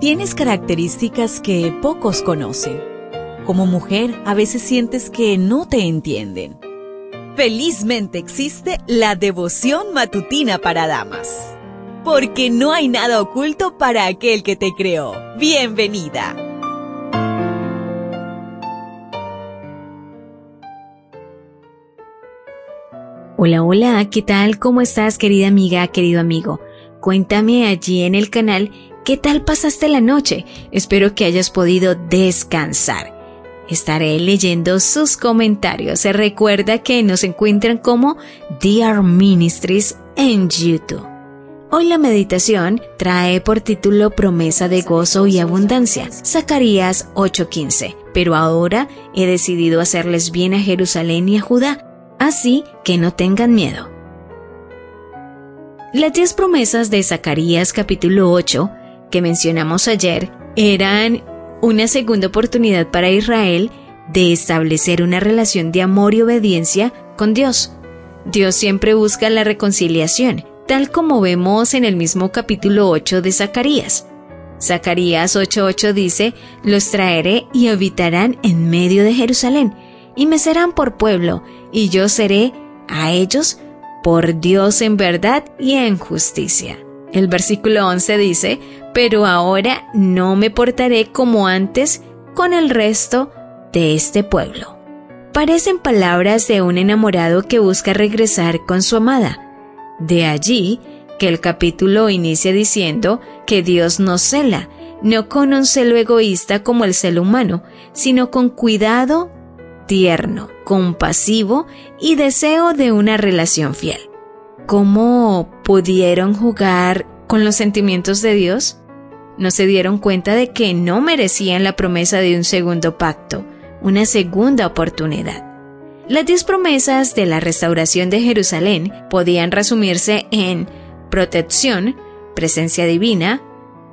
Tienes características que pocos conocen. Como mujer, a veces sientes que no te entienden. Felizmente existe la devoción matutina para damas. Porque no hay nada oculto para aquel que te creó. Bienvenida. Hola, hola, ¿qué tal? ¿Cómo estás, querida amiga, querido amigo? Cuéntame allí en el canal ¿Qué tal pasaste la noche? Espero que hayas podido descansar. Estaré leyendo sus comentarios. Se recuerda que nos encuentran como Dear Ministries en YouTube. Hoy la meditación trae por título Promesa de gozo y abundancia, Zacarías 8:15. Pero ahora he decidido hacerles bien a Jerusalén y a Judá, así que no tengan miedo. Las diez promesas de Zacarías capítulo 8 que mencionamos ayer eran una segunda oportunidad para Israel de establecer una relación de amor y obediencia con Dios. Dios siempre busca la reconciliación, tal como vemos en el mismo capítulo 8 de Zacarías. Zacarías 8:8 dice, Los traeré y habitarán en medio de Jerusalén, y me serán por pueblo, y yo seré a ellos por Dios en verdad y en justicia. El versículo 11 dice, pero ahora no me portaré como antes con el resto de este pueblo. Parecen palabras de un enamorado que busca regresar con su amada. De allí que el capítulo inicia diciendo que Dios nos cela, no con un celo egoísta como el celo humano, sino con cuidado tierno, compasivo y deseo de una relación fiel. ¿Cómo pudieron jugar con los sentimientos de Dios? No se dieron cuenta de que no merecían la promesa de un segundo pacto, una segunda oportunidad. Las diez promesas de la restauración de Jerusalén podían resumirse en protección, presencia divina,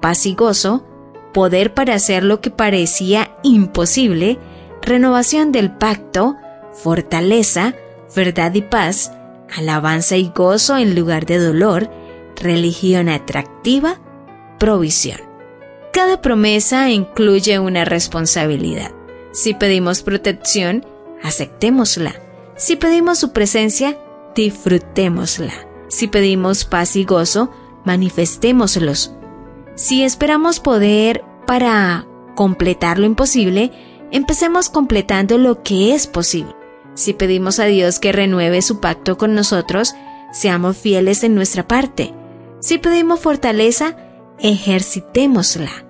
paz y gozo, poder para hacer lo que parecía imposible, renovación del pacto, fortaleza, verdad y paz, alabanza y gozo en lugar de dolor, religión atractiva, provisión. Cada promesa incluye una responsabilidad. Si pedimos protección, aceptémosla. Si pedimos su presencia, disfrutémosla. Si pedimos paz y gozo, manifestémoslos. Si esperamos poder para completar lo imposible, empecemos completando lo que es posible. Si pedimos a Dios que renueve su pacto con nosotros, seamos fieles en nuestra parte. Si pedimos fortaleza, ejercitémosla.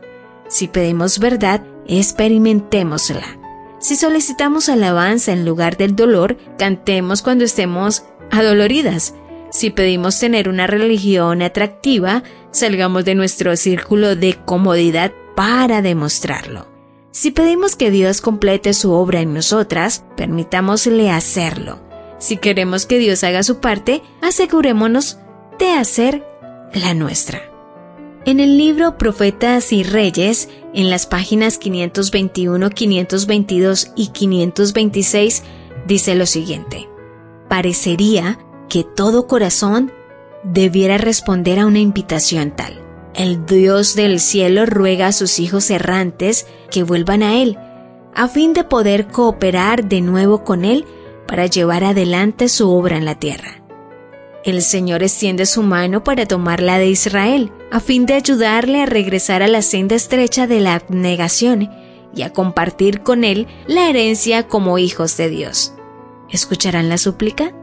Si pedimos verdad, experimentémosla. Si solicitamos alabanza en lugar del dolor, cantemos cuando estemos adoloridas. Si pedimos tener una religión atractiva, salgamos de nuestro círculo de comodidad para demostrarlo. Si pedimos que Dios complete su obra en nosotras, permitámosle hacerlo. Si queremos que Dios haga su parte, asegurémonos de hacer la nuestra. En el libro Profetas y Reyes, en las páginas 521, 522 y 526, dice lo siguiente. Parecería que todo corazón debiera responder a una invitación tal. El Dios del cielo ruega a sus hijos errantes que vuelvan a Él, a fin de poder cooperar de nuevo con Él para llevar adelante su obra en la tierra. El Señor extiende su mano para tomar la de Israel, a fin de ayudarle a regresar a la senda estrecha de la abnegación y a compartir con Él la herencia como hijos de Dios. ¿Escucharán la súplica?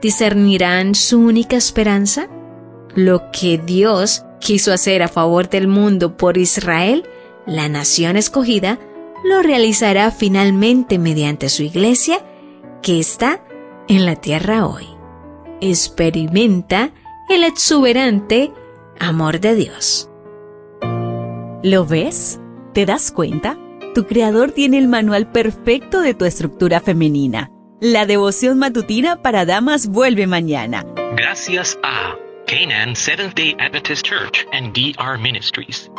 ¿Discernirán su única esperanza? Lo que Dios quiso hacer a favor del mundo por Israel, la nación escogida, lo realizará finalmente mediante su iglesia que está en la tierra hoy. Experimenta el exuberante amor de Dios. ¿Lo ves? ¿Te das cuenta? Tu creador tiene el manual perfecto de tu estructura femenina. La devoción matutina para damas vuelve mañana. Gracias a Canaan Seventh day Adventist Church and DR Ministries.